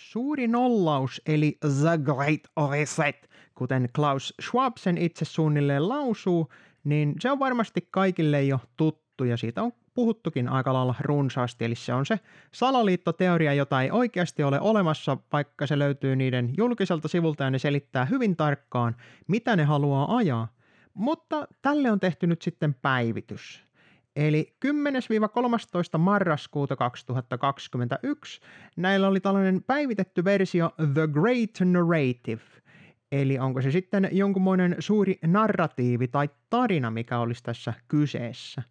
Suuri nollaus eli The Great Reset, kuten Klaus Schwab sen itse suunnilleen lausuu, niin se on varmasti kaikille jo tuttu ja siitä on puhuttukin aika lailla runsaasti, eli se on se salaliittoteoria, jota ei oikeasti ole olemassa, vaikka se löytyy niiden julkiselta sivulta ja ne selittää hyvin tarkkaan, mitä ne haluaa ajaa. Mutta tälle on tehty nyt sitten päivitys. Eli 10-13 marraskuuta 2021 näillä oli tällainen päivitetty versio The Great Narrative. Eli onko se sitten jonkunmoinen suuri narratiivi tai tarina, mikä olisi tässä kyseessä.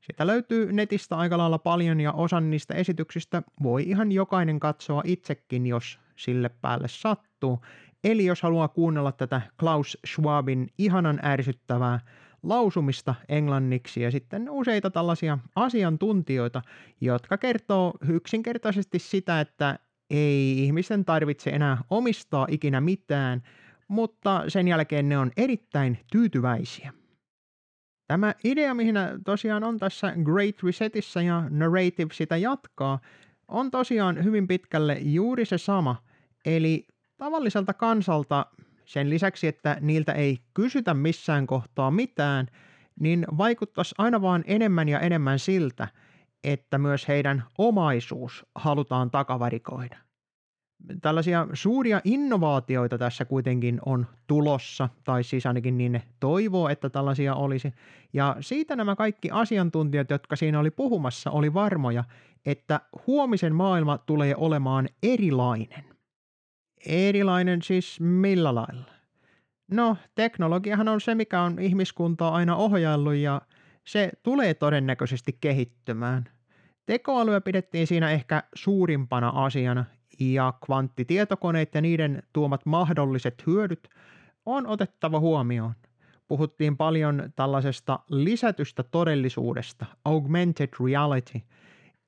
Sitä löytyy netistä aika lailla paljon ja osan niistä esityksistä voi ihan jokainen katsoa itsekin, jos sille päälle sattuu. Eli jos haluaa kuunnella tätä Klaus Schwabin ihanan ärsyttävää lausumista englanniksi ja sitten useita tällaisia asiantuntijoita, jotka kertoo yksinkertaisesti sitä, että ei ihmisten tarvitse enää omistaa ikinä mitään, mutta sen jälkeen ne on erittäin tyytyväisiä. Tämä idea, mihin tosiaan on tässä Great Resetissä ja Narrative sitä jatkaa, on tosiaan hyvin pitkälle juuri se sama, eli tavalliselta kansalta sen lisäksi, että niiltä ei kysytä missään kohtaa mitään, niin vaikuttaisi aina vaan enemmän ja enemmän siltä, että myös heidän omaisuus halutaan takavarikoida. Tällaisia suuria innovaatioita tässä kuitenkin on tulossa, tai siis ainakin niin ne toivoo, että tällaisia olisi. Ja siitä nämä kaikki asiantuntijat, jotka siinä oli puhumassa, oli varmoja, että huomisen maailma tulee olemaan erilainen. Erilainen siis millä lailla? No, teknologiahan on se, mikä on ihmiskuntaa aina ohjaillut ja se tulee todennäköisesti kehittymään. Tekoälyä pidettiin siinä ehkä suurimpana asiana ja kvanttitietokoneet ja niiden tuomat mahdolliset hyödyt on otettava huomioon. Puhuttiin paljon tällaisesta lisätystä todellisuudesta, augmented reality –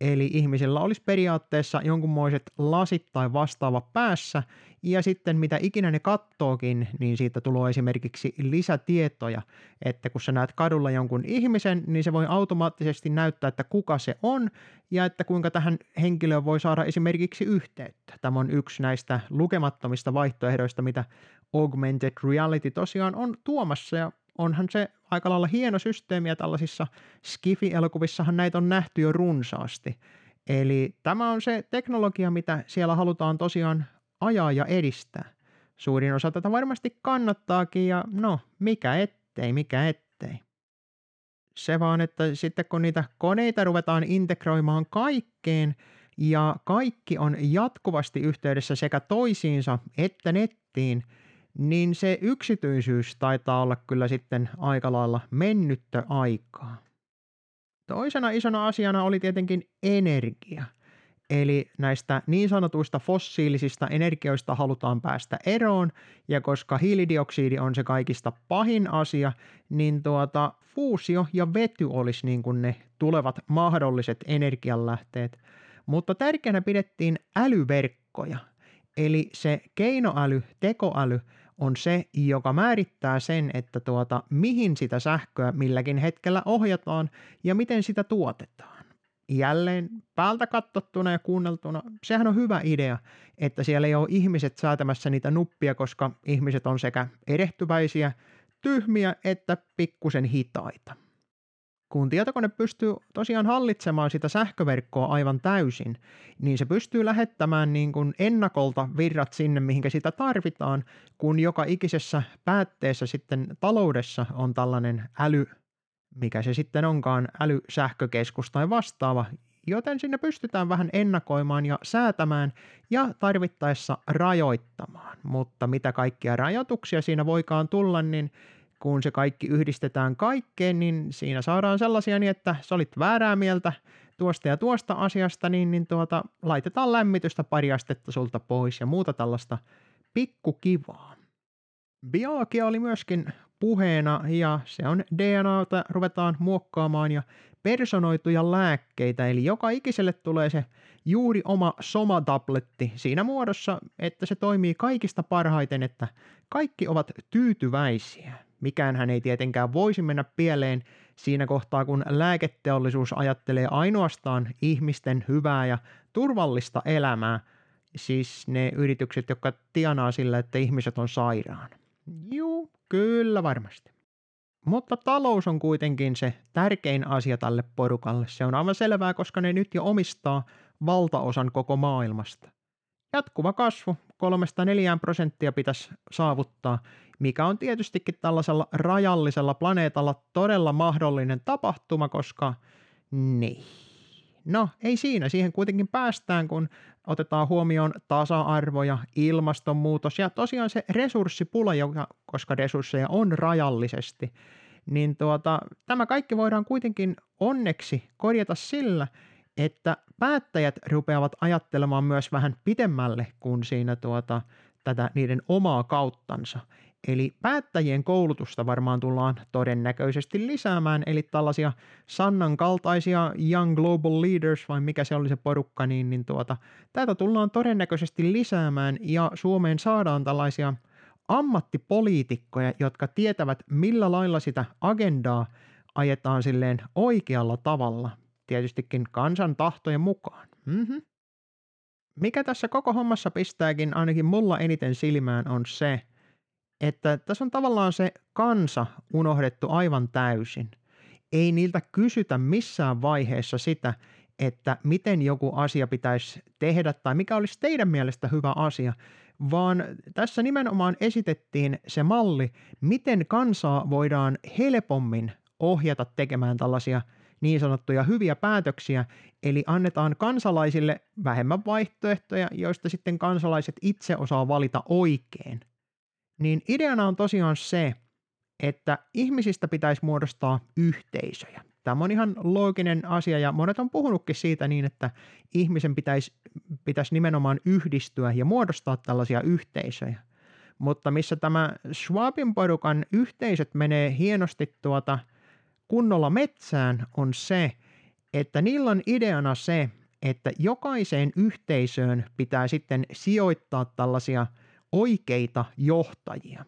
Eli ihmisellä olisi periaatteessa jonkunmoiset lasit tai vastaava päässä, ja sitten mitä ikinä ne kattookin, niin siitä tulee esimerkiksi lisätietoja, että kun sä näet kadulla jonkun ihmisen, niin se voi automaattisesti näyttää, että kuka se on, ja että kuinka tähän henkilöön voi saada esimerkiksi yhteyttä. Tämä on yksi näistä lukemattomista vaihtoehdoista, mitä augmented reality tosiaan on tuomassa, ja onhan se aika lailla hieno systeemi ja tällaisissa Skifi-elokuvissahan näitä on nähty jo runsaasti. Eli tämä on se teknologia, mitä siellä halutaan tosiaan ajaa ja edistää. Suurin osa tätä varmasti kannattaakin ja no, mikä ettei, mikä ettei. Se vaan, että sitten kun niitä koneita ruvetaan integroimaan kaikkeen ja kaikki on jatkuvasti yhteydessä sekä toisiinsa että nettiin – niin se yksityisyys taitaa olla kyllä sitten aika lailla mennyttä aikaa. Toisena isona asiana oli tietenkin energia. Eli näistä niin sanotuista fossiilisista energioista halutaan päästä eroon, ja koska hiilidioksidi on se kaikista pahin asia, niin tuota, fuusio ja vety olisi niin kuin ne tulevat mahdolliset energianlähteet. Mutta tärkeänä pidettiin älyverkkoja, eli se keinoäly, tekoäly on se, joka määrittää sen, että tuota, mihin sitä sähköä milläkin hetkellä ohjataan ja miten sitä tuotetaan. Jälleen päältä katsottuna ja kuunneltuna, sehän on hyvä idea, että siellä ei ole ihmiset säätämässä niitä nuppia, koska ihmiset on sekä erehtyväisiä, tyhmiä että pikkusen hitaita kun tietokone pystyy tosiaan hallitsemaan sitä sähköverkkoa aivan täysin, niin se pystyy lähettämään niin kuin ennakolta virrat sinne, mihinkä sitä tarvitaan, kun joka ikisessä päätteessä sitten taloudessa on tällainen äly, mikä se sitten onkaan, älysähkökeskus tai vastaava, joten sinne pystytään vähän ennakoimaan ja säätämään ja tarvittaessa rajoittamaan. Mutta mitä kaikkia rajoituksia siinä voikaan tulla, niin kun se kaikki yhdistetään kaikkeen, niin siinä saadaan sellaisia niin, että sä olit väärää mieltä tuosta ja tuosta asiasta, niin, niin tuota, laitetaan lämmitystä pari astetta sulta pois ja muuta tällaista pikkukivaa. Biologia oli myöskin puheena ja se on DNAta ruvetaan muokkaamaan ja personoituja lääkkeitä, eli joka ikiselle tulee se juuri oma somatabletti siinä muodossa, että se toimii kaikista parhaiten, että kaikki ovat tyytyväisiä. Mikään hän ei tietenkään voisi mennä pieleen siinä kohtaa, kun lääketeollisuus ajattelee ainoastaan ihmisten hyvää ja turvallista elämää, Siis ne yritykset, jotka tienaa sillä, että ihmiset on sairaana. Juu, kyllä varmasti. Mutta talous on kuitenkin se tärkein asia tälle porukalle. Se on aivan selvää, koska ne nyt jo omistaa valtaosan koko maailmasta. Jatkuva kasvu, 3-4 prosenttia pitäisi saavuttaa, mikä on tietystikin tällaisella rajallisella planeetalla todella mahdollinen tapahtuma, koska niin. No, ei siinä. Siihen kuitenkin päästään, kun otetaan huomioon tasa-arvo ja ilmastonmuutos ja tosiaan se resurssipula, joka, koska resursseja on rajallisesti, niin tuota, tämä kaikki voidaan kuitenkin onneksi korjata sillä, että päättäjät rupeavat ajattelemaan myös vähän pidemmälle kuin siinä tuota, tätä niiden omaa kauttansa. Eli päättäjien koulutusta varmaan tullaan todennäköisesti lisäämään, eli tällaisia Sannan kaltaisia Young Global Leaders, vai mikä se oli se porukka, niin, niin tuota, tätä tullaan todennäköisesti lisäämään, ja Suomeen saadaan tällaisia ammattipoliitikkoja, jotka tietävät, millä lailla sitä agendaa ajetaan silleen oikealla tavalla, tietystikin kansan tahtojen mukaan. Mm-hmm. Mikä tässä koko hommassa pistääkin ainakin mulla eniten silmään on se, että tässä on tavallaan se kansa unohdettu aivan täysin. Ei niiltä kysytä missään vaiheessa sitä, että miten joku asia pitäisi tehdä tai mikä olisi teidän mielestä hyvä asia, vaan tässä nimenomaan esitettiin se malli, miten kansaa voidaan helpommin ohjata tekemään tällaisia niin sanottuja hyviä päätöksiä, eli annetaan kansalaisille vähemmän vaihtoehtoja, joista sitten kansalaiset itse osaa valita oikein. Niin ideana on tosiaan se, että ihmisistä pitäisi muodostaa yhteisöjä. Tämä on ihan looginen asia ja monet on puhunutkin siitä niin, että ihmisen pitäisi, pitäisi nimenomaan yhdistyä ja muodostaa tällaisia yhteisöjä. Mutta missä tämä Schwabin porukan yhteisöt menee hienosti tuota kunnolla metsään on se, että niillä on ideana se, että jokaiseen yhteisöön pitää sitten sijoittaa tällaisia oikeita johtajia.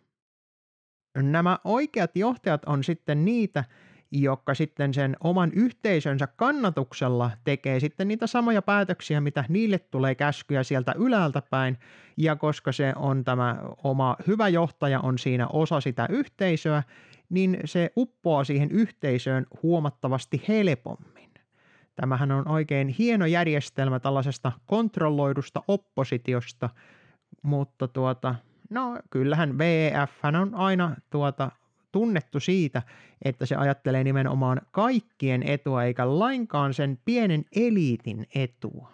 Nämä oikeat johtajat on sitten niitä, jotka sitten sen oman yhteisönsä kannatuksella tekee sitten niitä samoja päätöksiä, mitä niille tulee käskyjä sieltä ylältä päin, ja koska se on tämä oma hyvä johtaja on siinä osa sitä yhteisöä, niin se uppoaa siihen yhteisöön huomattavasti helpommin. Tämähän on oikein hieno järjestelmä tällaisesta kontrolloidusta oppositiosta, mutta tuota, no kyllähän VEF on aina tuota tunnettu siitä, että se ajattelee nimenomaan kaikkien etua eikä lainkaan sen pienen eliitin etua.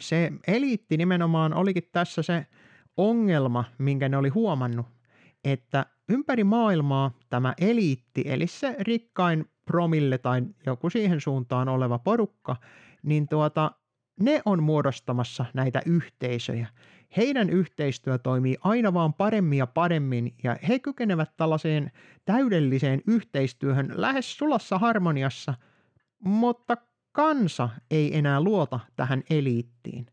Se eliitti nimenomaan olikin tässä se ongelma, minkä ne oli huomannut, että ympäri maailmaa tämä eliitti, eli se rikkain promille tai joku siihen suuntaan oleva porukka, niin tuota, ne on muodostamassa näitä yhteisöjä heidän yhteistyö toimii aina vaan paremmin ja paremmin ja he kykenevät tällaiseen täydelliseen yhteistyöhön lähes sulassa harmoniassa, mutta kansa ei enää luota tähän eliittiin.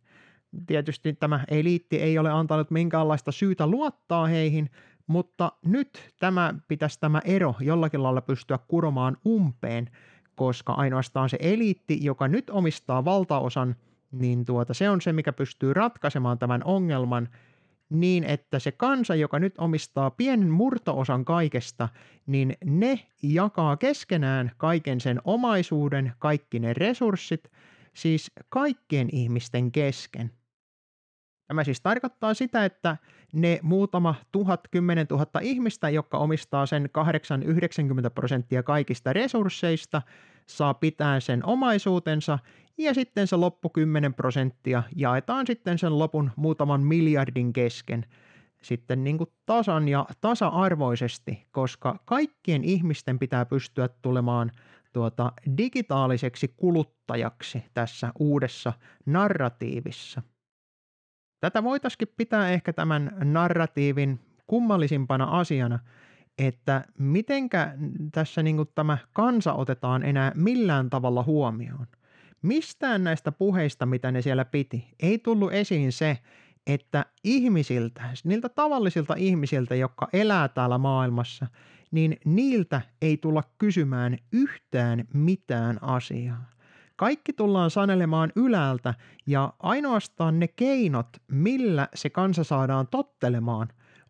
Tietysti tämä eliitti ei ole antanut minkäänlaista syytä luottaa heihin, mutta nyt tämä pitäisi tämä ero jollakin lailla pystyä kuromaan umpeen, koska ainoastaan se eliitti, joka nyt omistaa valtaosan niin tuota, se on se, mikä pystyy ratkaisemaan tämän ongelman niin, että se kansa, joka nyt omistaa pienen murtoosan kaikesta, niin ne jakaa keskenään kaiken sen omaisuuden, kaikki ne resurssit, siis kaikkien ihmisten kesken. Tämä siis tarkoittaa sitä, että ne muutama tuhat, kymmenen tuhatta ihmistä, jotka omistaa sen 8-90 prosenttia kaikista resursseista, saa pitää sen omaisuutensa ja sitten se loppu 10 prosenttia jaetaan sitten sen lopun muutaman miljardin kesken sitten niin kuin tasan ja tasa-arvoisesti, koska kaikkien ihmisten pitää pystyä tulemaan tuota digitaaliseksi kuluttajaksi tässä uudessa narratiivissa. Tätä voitaisiin pitää ehkä tämän narratiivin kummallisimpana asiana, että mitenkä tässä niin tämä kansa otetaan enää millään tavalla huomioon. Mistään näistä puheista, mitä ne siellä piti, ei tullut esiin se, että ihmisiltä, niiltä tavallisilta ihmisiltä, jotka elää täällä maailmassa, niin niiltä ei tulla kysymään yhtään mitään asiaa. Kaikki tullaan sanelemaan ylältä ja ainoastaan ne keinot, millä se kansa saadaan tottelemaan,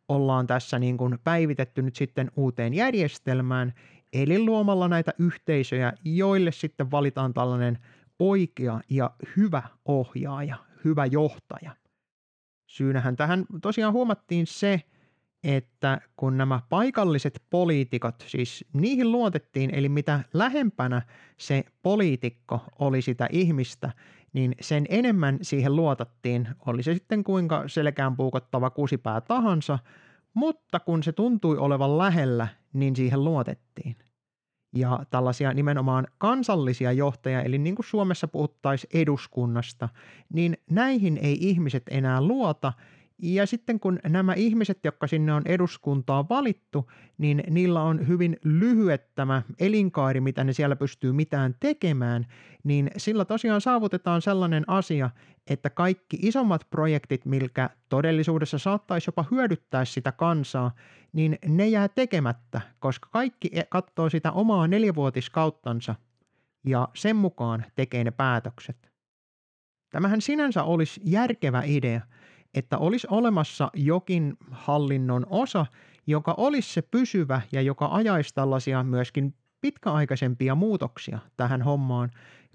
ollaan tässä niin kuin päivitetty nyt sitten uuteen järjestelmään, eli luomalla näitä yhteisöjä, joille sitten valitaan tällainen oikea ja hyvä ohjaaja, hyvä johtaja. Syynähän tähän tosiaan huomattiin se, että kun nämä paikalliset poliitikot, siis niihin luotettiin, eli mitä lähempänä se poliitikko oli sitä ihmistä, niin sen enemmän siihen luotattiin, oli se sitten kuinka selkään puukottava kusipää tahansa, mutta kun se tuntui olevan lähellä, niin siihen luotettiin. Ja tällaisia nimenomaan kansallisia johtajia, eli niin kuin Suomessa puhuttaisiin eduskunnasta, niin näihin ei ihmiset enää luota, ja sitten kun nämä ihmiset, jotka sinne on eduskuntaa valittu, niin niillä on hyvin lyhyet tämä elinkaari, mitä ne siellä pystyy mitään tekemään, niin sillä tosiaan saavutetaan sellainen asia, että kaikki isommat projektit, milkä todellisuudessa saattaisi jopa hyödyttää sitä kansaa, niin ne jää tekemättä, koska kaikki e- katsoo sitä omaa neljävuotiskauttansa ja sen mukaan tekee ne päätökset. Tämähän sinänsä olisi järkevä idea – että olisi olemassa jokin hallinnon osa, joka olisi se pysyvä ja joka ajaisi tällaisia myöskin pitkäaikaisempia muutoksia tähän hommaan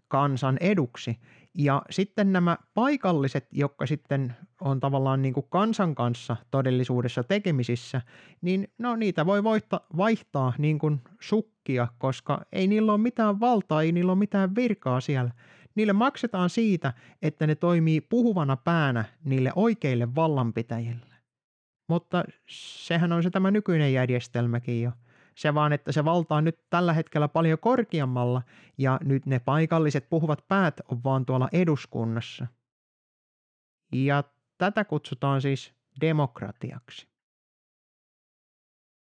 kansan eduksi. Ja sitten nämä paikalliset, jotka sitten on tavallaan niin kuin kansan kanssa todellisuudessa tekemisissä, niin no niitä voi vaihtaa, niin kuin sukkia, koska ei niillä ole mitään valtaa, ei niillä ole mitään virkaa siellä. Niille maksetaan siitä, että ne toimii puhuvana päänä niille oikeille vallanpitäjille. Mutta sehän on se tämä nykyinen järjestelmäkin jo. Se vaan, että se valta on nyt tällä hetkellä paljon korkeammalla ja nyt ne paikalliset puhuvat päät on vaan tuolla eduskunnassa. Ja tätä kutsutaan siis demokratiaksi.